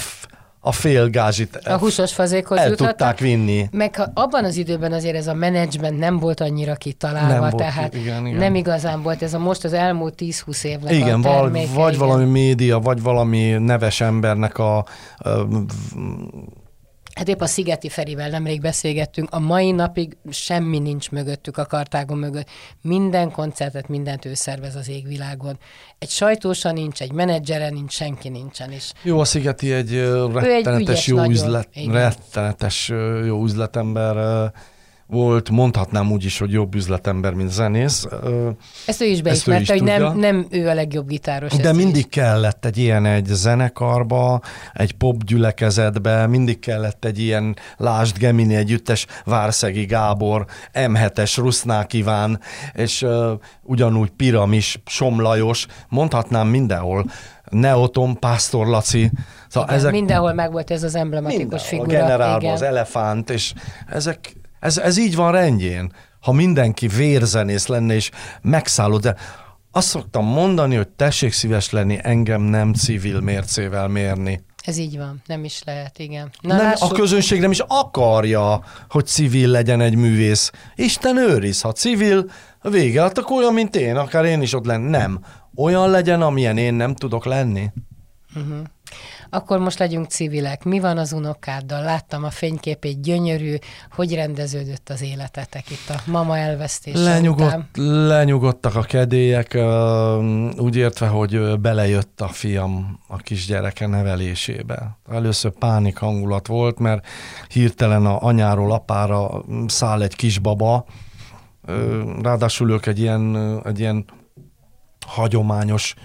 B: a fél gázsit
A: a húsos fazékhoz
B: el jutottak, tudták vinni.
A: Meg ha abban az időben azért ez a menedzsment nem volt annyira kitalálva, nem tehát volt, igen, igen. nem igazán volt ez a most az elmúlt 10-20 évnek
B: igen,
A: a terméke,
B: vagy igen. valami média, vagy valami neves embernek a, a
A: Hát épp a Szigeti Ferivel nemrég beszélgettünk, a mai napig semmi nincs mögöttük a kartágon mögött. Minden koncertet, mindent ő szervez az égvilágon. Egy sajtósa nincs, egy menedzsere nincs, senki nincsen is.
B: Jó, a Szigeti egy rettenetes egy jó üzlet, rettenetes jó üzletember volt, mondhatnám úgy is, hogy jobb üzletember, mint zenész.
A: Ezt ő is beismerte, hogy nem, nem ő a legjobb gitáros.
B: De mindig is. kellett egy ilyen egy zenekarba, egy pop gyülekezetbe, mindig kellett egy ilyen Lásd Gemini együttes, Várszegi Gábor, M7-es Rusznák Iván, és uh, ugyanúgy Piramis, Somlajos, mondhatnám mindenhol, Neoton, Pásztor Laci.
A: Szóval igen, ezek, mindenhol megvolt ez az emblematikus mindenhol, figura.
B: A generálban az elefánt, és ezek ez, ez így van rendjén. Ha mindenki vérzenész lenne és megszállod, de azt szoktam mondani, hogy tessék szíves lenni, engem nem civil mércével mérni.
A: Ez így van, nem is lehet, igen. Na,
B: nem, lássuk. A közönség nem is akarja, hogy civil legyen egy művész. Isten őriz, ha civil, vége, hát akkor olyan, mint én, akár én is ott lenni. Nem. Olyan legyen, amilyen én nem tudok lenni.
A: Uh-huh akkor most legyünk civilek. Mi van az unokáddal? Láttam a fényképét, gyönyörű. Hogy rendeződött az életetek itt a mama elvesztése
B: Lenyugodt, után? Lenyugodtak a kedélyek, úgy értve, hogy belejött a fiam a kisgyereke nevelésébe. Először pánik hangulat volt, mert hirtelen a anyáról apára száll egy kisbaba, ráadásul ők egy ilyen, egy ilyen hagyományos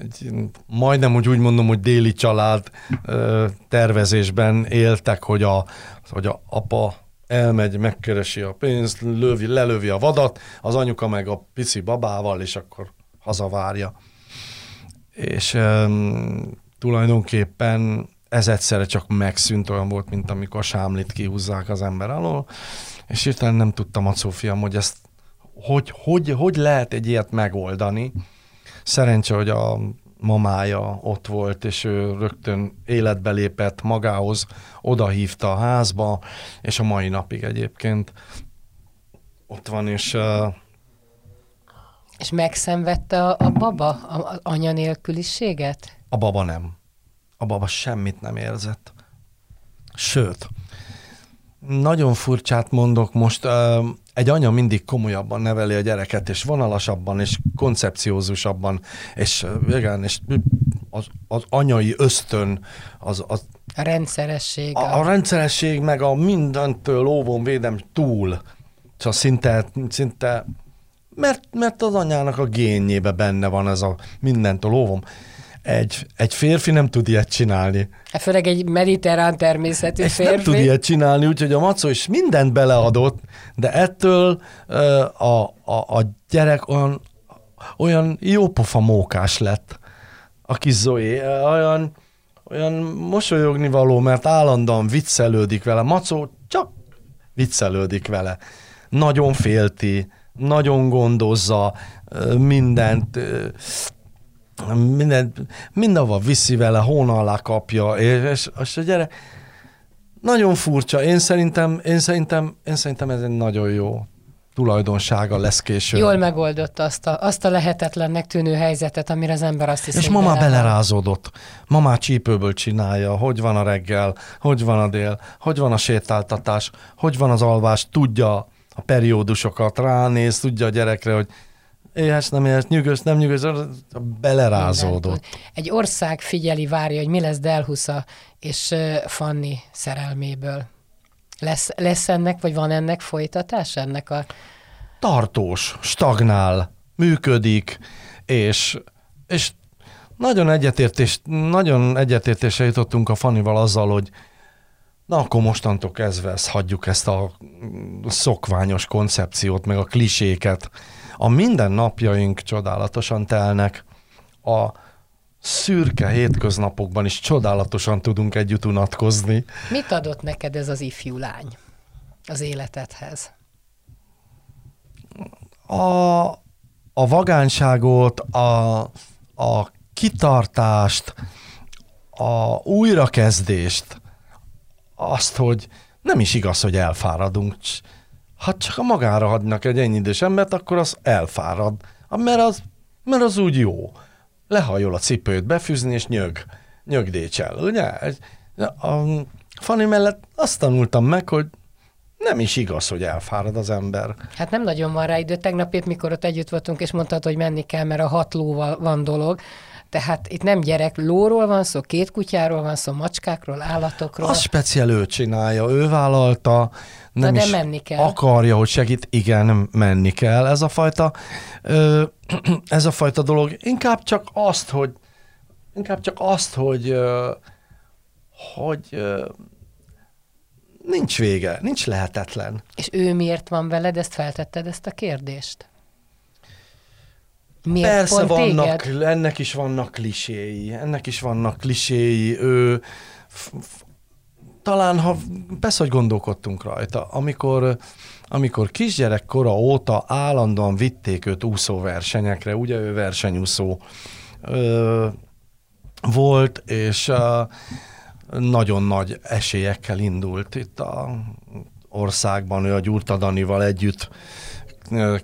B: egy, majdnem úgy, úgy mondom, hogy déli család ö, tervezésben éltek, hogy a, hogy a apa elmegy, megkeresi a pénzt, lövi, lelövi a vadat, az anyuka meg a pici babával, és akkor hazavárja. És ö, tulajdonképpen ez egyszerre csak megszűnt, olyan volt, mint amikor a sámlit kihúzzák az ember alól, és hirtelen nem tudtam a Szófiam, hogy ezt hogy, hogy, hogy lehet egy ilyet megoldani, Szerencse, hogy a mamája ott volt, és ő rögtön életbe lépett magához, oda hívta a házba, és a mai napig egyébként ott van, és... Uh,
A: és megszenvedte a, a baba az anya nélküliséget?
B: A baba nem. A baba semmit nem érzett. Sőt, nagyon furcsát mondok most, egy anya mindig komolyabban neveli a gyereket, és vonalasabban, és koncepciózusabban, és igen, és az, az anyai ösztön, az, az
A: a rendszeresség.
B: A, a rendszeresség, meg a mindentől óvon védem túl. Csak szinte, szinte mert, mert az anyának a génjébe benne van ez a mindentől óvom egy, egy férfi nem tud ilyet csinálni.
A: Hát főleg egy mediterrán természetű
B: Ezt
A: férfi.
B: nem tud ilyet csinálni, úgyhogy a Macó is mindent beleadott, de ettől a, a, a gyerek olyan, olyan jópofa mókás lett. A kis Zoé, olyan, olyan mosolyogni való, mert állandóan viccelődik vele. Macó csak viccelődik vele. Nagyon félti, nagyon gondozza mindent, minden, mindenhova viszi vele, hóna alá kapja, és, és a gyerek nagyon furcsa. Én szerintem, én szerintem, én szerintem ez egy nagyon jó. tulajdonsága lesz később.
A: Jól megoldott azt a, azt a lehetetlennek tűnő helyzetet, amire az ember azt hiszi,
B: És ma már belerázódott. Ma már csípőből csinálja, hogy van a reggel, hogy van a dél, hogy van a sétáltatás, hogy van az alvás, tudja a periódusokat, ránéz, tudja a gyerekre, hogy éhes, nem éhes, nyugodt, nem nyugodt, belerázódott.
A: Egy ország figyeli, várja, hogy mi lesz Delhusza és Fanni szerelméből. Lesz, lesz ennek, vagy van ennek folytatás ennek a...
B: Tartós, stagnál, működik, és, és nagyon egyetértés, nagyon egyetértésre jutottunk a Fanival azzal, hogy na akkor mostantól kezdve ezt hagyjuk ezt a szokványos koncepciót, meg a kliséket. A mindennapjaink csodálatosan telnek, a szürke hétköznapokban is csodálatosan tudunk együtt unatkozni.
A: Mit adott neked ez az ifjú lány az életedhez?
B: A, a vagánságot, a, a kitartást, a újrakezdést, azt, hogy nem is igaz, hogy elfáradunk. Ha csak a magára hagynak egy ennyi idős embert, akkor az elfárad. Mert az, mert az úgy jó lehajol a cipőt befűzni, és nyög, nyögdécsel, ugye? A Fanny mellett azt tanultam meg, hogy nem is igaz, hogy elfárad az ember.
A: Hát nem nagyon van rá idő. Tegnap épp, mikor ott együtt voltunk, és mondtad, hogy menni kell, mert a hat lóval van dolog. Tehát itt nem gyerek lóról van szó, két kutyáról van szó, macskákról, állatokról.
B: Az speciál ő csinálja, ő vállalta, nem
A: de
B: is
A: menni kell.
B: akarja, hogy segít, igen, menni kell. Ez a fajta, ö, ez a fajta dolog. Inkább csak azt, hogy inkább csak azt, hogy ö, hogy ö, nincs vége, nincs lehetetlen.
A: És ő miért van veled? Ezt feltetted ezt a kérdést? Miért
B: Persze vannak,
A: téged?
B: ennek is vannak kliséi, ennek is vannak kliséi, ő, f, f, talán, ha persze, hogy gondolkodtunk rajta, amikor, amikor kisgyerekkora óta állandóan vitték őt úszóversenyekre, ugye ő versenyúszó ö, volt, és ö, nagyon nagy esélyekkel indult itt a országban, ő a Gyurta Danival együtt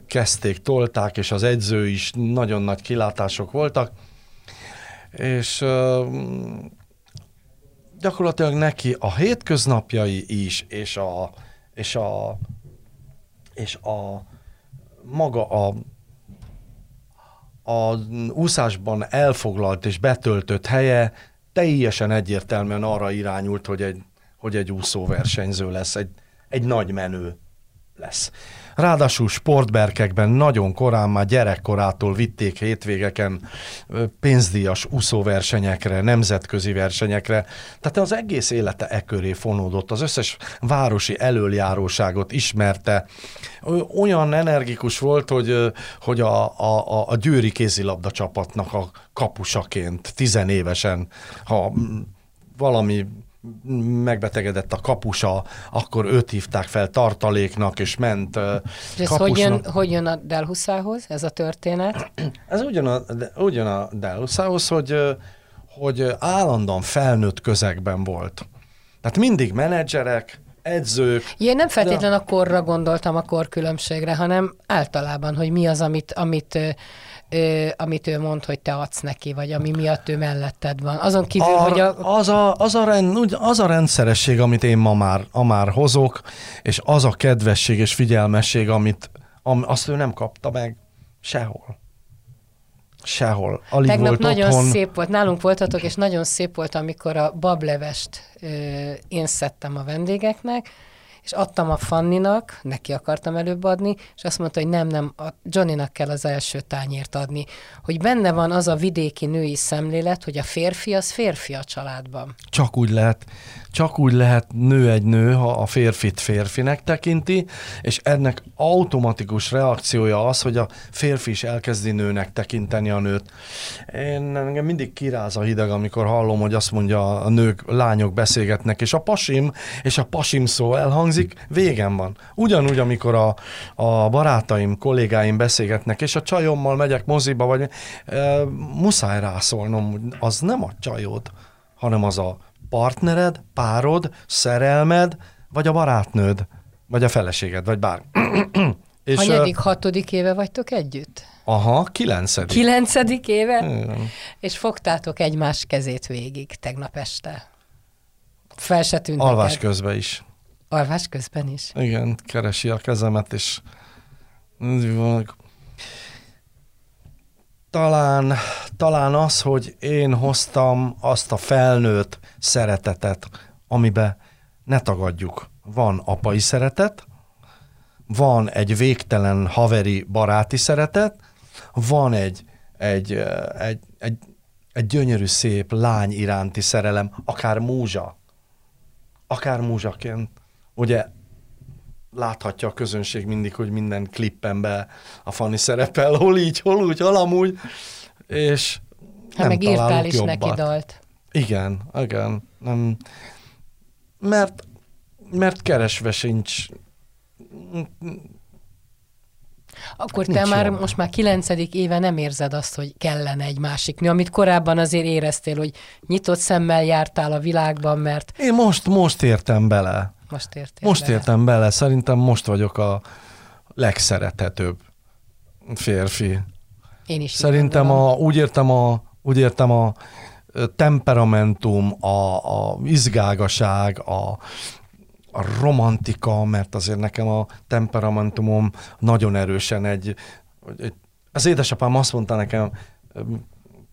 B: kezdték, tolták, és az edző is nagyon nagy kilátások voltak, és gyakorlatilag neki a hétköznapjai is, és a, és a, és a maga a, a úszásban elfoglalt és betöltött helye teljesen egyértelműen arra irányult, hogy egy, hogy egy úszóversenyző lesz, egy, egy nagy menő lesz. Ráadásul sportberkekben nagyon korán, már gyerekkorától vitték hétvégeken pénzdíjas úszóversenyekre, nemzetközi versenyekre. Tehát az egész élete e köré fonódott, az összes városi elöljáróságot ismerte. Olyan energikus volt, hogy, hogy a, a, a győri kézilabda csapatnak a kapusaként tizenévesen, ha valami megbetegedett a kapusa, akkor őt hívták fel tartaléknak, és ment
A: És ez hogy jön, hogy jön a Delhuszához, ez a történet?
B: Ez ugyan a, ugyan a Delhuszához, hogy, hogy állandóan felnőtt közegben volt. Tehát mindig menedzserek, edzők.
A: Én nem feltétlenül de... a korra gondoltam, a korkülönbségre, hanem általában, hogy mi az, amit, amit ö, amit ő mond, hogy te adsz neki, vagy ami miatt ő melletted van. Azon kívül, a, hogy a...
B: Az a, az, a rend, az a rendszeresség, amit én ma már, a már hozok, és az a kedvesség és figyelmesség, amit am, azt ő nem kapta meg sehol. Sehol. Alig
A: Tegnap
B: volt
A: nagyon
B: otthon.
A: szép volt, nálunk voltatok, és nagyon szép volt, amikor a bablevest ö, én szedtem a vendégeknek, és adtam a Fanninak, neki akartam előbb adni, és azt mondta, hogy nem, nem, a Johnnynak kell az első tányért adni. Hogy benne van az a vidéki női szemlélet, hogy a férfi az férfi a családban.
B: Csak úgy lehet, csak úgy lehet nő egy nő, ha a férfit férfinek tekinti, és ennek automatikus reakciója az, hogy a férfi is elkezdi nőnek tekinteni a nőt. Én engem mindig kiráz a hideg, amikor hallom, hogy azt mondja a nők, lányok beszélgetnek, és a pasim, és a pasim szó elhangzik, végem van. Ugyanúgy, amikor a, a barátaim, kollégáim beszélgetnek, és a csajommal megyek moziba, vagy e, muszáj rászólnom, az nem a csajod, hanem az a partnered, párod, szerelmed, vagy a barátnőd, vagy a feleséged, vagy bár. És,
A: Hanyadik, hatodik éve vagytok együtt?
B: Aha, kilencedik.
A: Kilencedik éve?
B: Igen.
A: És fogtátok egymás kezét végig tegnap este. Fel se tűnt
B: Alvás
A: neked.
B: közben is.
A: Alvás közben is.
B: Igen, keresi a kezemet, és talán, talán az, hogy én hoztam azt a felnőtt szeretetet, amiben ne tagadjuk, van apai szeretet, van egy végtelen haveri baráti szeretet, van egy, egy, egy, egy, egy gyönyörű szép lány iránti szerelem, akár múzsa, akár múzsaként. Ugye láthatja a közönség mindig, hogy minden klippemben a Fanny szerepel, hol így, hol úgy, hol amúgy, és
A: Hát
B: nem
A: meg írtál is
B: jobbat.
A: neki dalt.
B: Igen, igen. Nem, mert, mert keresve sincs.
A: Akkor te
B: Nincs
A: már
B: jobb.
A: most már kilencedik éve nem érzed azt, hogy kellene egy másik nő, amit korábban azért éreztél, hogy nyitott szemmel jártál a világban, mert
B: Én most, most értem bele.
A: Most értél
B: Most
A: bele.
B: értem bele. Szerintem most vagyok a legszerethetőbb férfi.
A: Én is
B: Szerintem a, úgy értem a, úgy értem a temperamentum, a, a izgágaság, a, a romantika, mert azért nekem a temperamentumom nagyon erősen egy, egy az édesapám azt mondta nekem,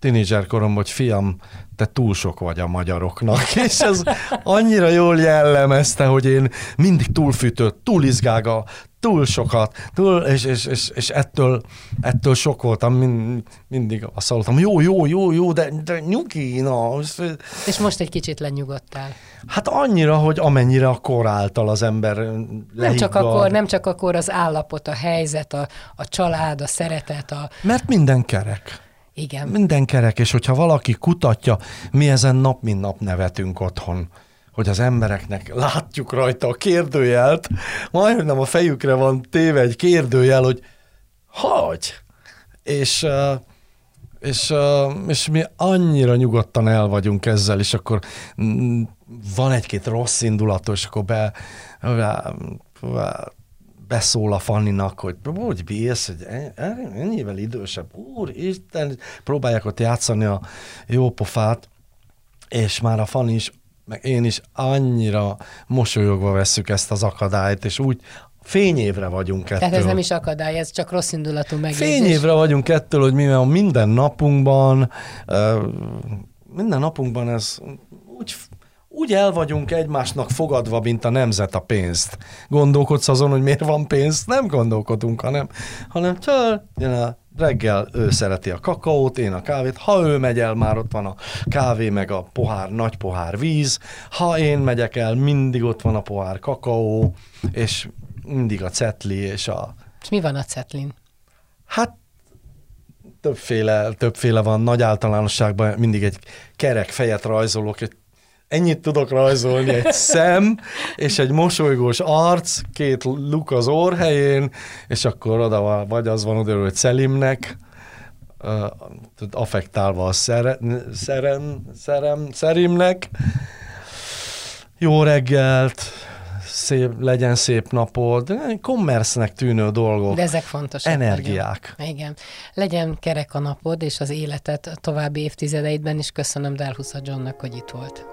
B: ö, tinédzser koromban, hogy fiam, te túl sok vagy a magyaroknak, és ez annyira jól jellemezte, hogy én mindig túlfűtött, túl izgága, túl sokat, túl, és, és, és, és ettől, ettől sok voltam, mind, mindig azt hallottam, jó, jó, jó, jó, de, de nyugi, na.
A: És most egy kicsit lenyugodtál.
B: Hát annyira, hogy amennyire a kor által az ember
A: Nem
B: lehiggad.
A: csak, akkor, nem csak akkor az állapot, a helyzet, a, a család, a szeretet, a...
B: Mert minden kerek.
A: Igen.
B: Minden kerek, és hogyha valaki kutatja, mi ezen nap mint nap nevetünk otthon, hogy az embereknek látjuk rajta a kérdőjelt, majdnem a fejükre van téve egy kérdőjel, hogy hogy? És, és, és mi annyira nyugodtan el vagyunk ezzel, és akkor mm, van egy-két rossz indulatos, és akkor be, be, be beszól a Fanninak, hogy hogy bírsz, hogy en- en- ennyivel idősebb, úr, Isten, próbálják ott játszani a jó pofát, és már a Fanni is, meg én is annyira mosolyogva vesszük ezt az akadályt, és úgy fényévre vagyunk ettől.
A: Tehát ez nem is akadály, ez csak rossz indulatú megjegyzés.
B: Fényévre vagyunk ettől, hogy mi minden napunkban, minden napunkban ez úgy, úgy el vagyunk egymásnak fogadva, mint a nemzet a pénzt. Gondolkodsz azon, hogy miért van pénz? Nem gondolkodunk, hanem, hanem től, jön a reggel ő szereti a kakaót, én a kávét. Ha ő megy el, már ott van a kávé, meg a pohár, nagy pohár víz. Ha én megyek el, mindig ott van a pohár kakaó, és mindig a cetli, és a,
A: És mi van a cetlin?
B: Hát többféle, többféle van, nagy általánosságban mindig egy kerek fejet rajzolok, egy ennyit tudok rajzolni, egy szem, és egy mosolygós arc, két luk az orrhelyén, és akkor oda vagy az van oda, hogy Szelimnek, uh, affektálva a szere, szerem, szerem, szerimnek. Jó reggelt, szép, legyen szép napod, kommersznek tűnő dolgok.
A: De ezek fontosak.
B: Energiák.
A: nagyon. Igen. Legyen kerek a napod, és az életet a további évtizedeidben is köszönöm Delhusza Johnnak, hogy itt volt.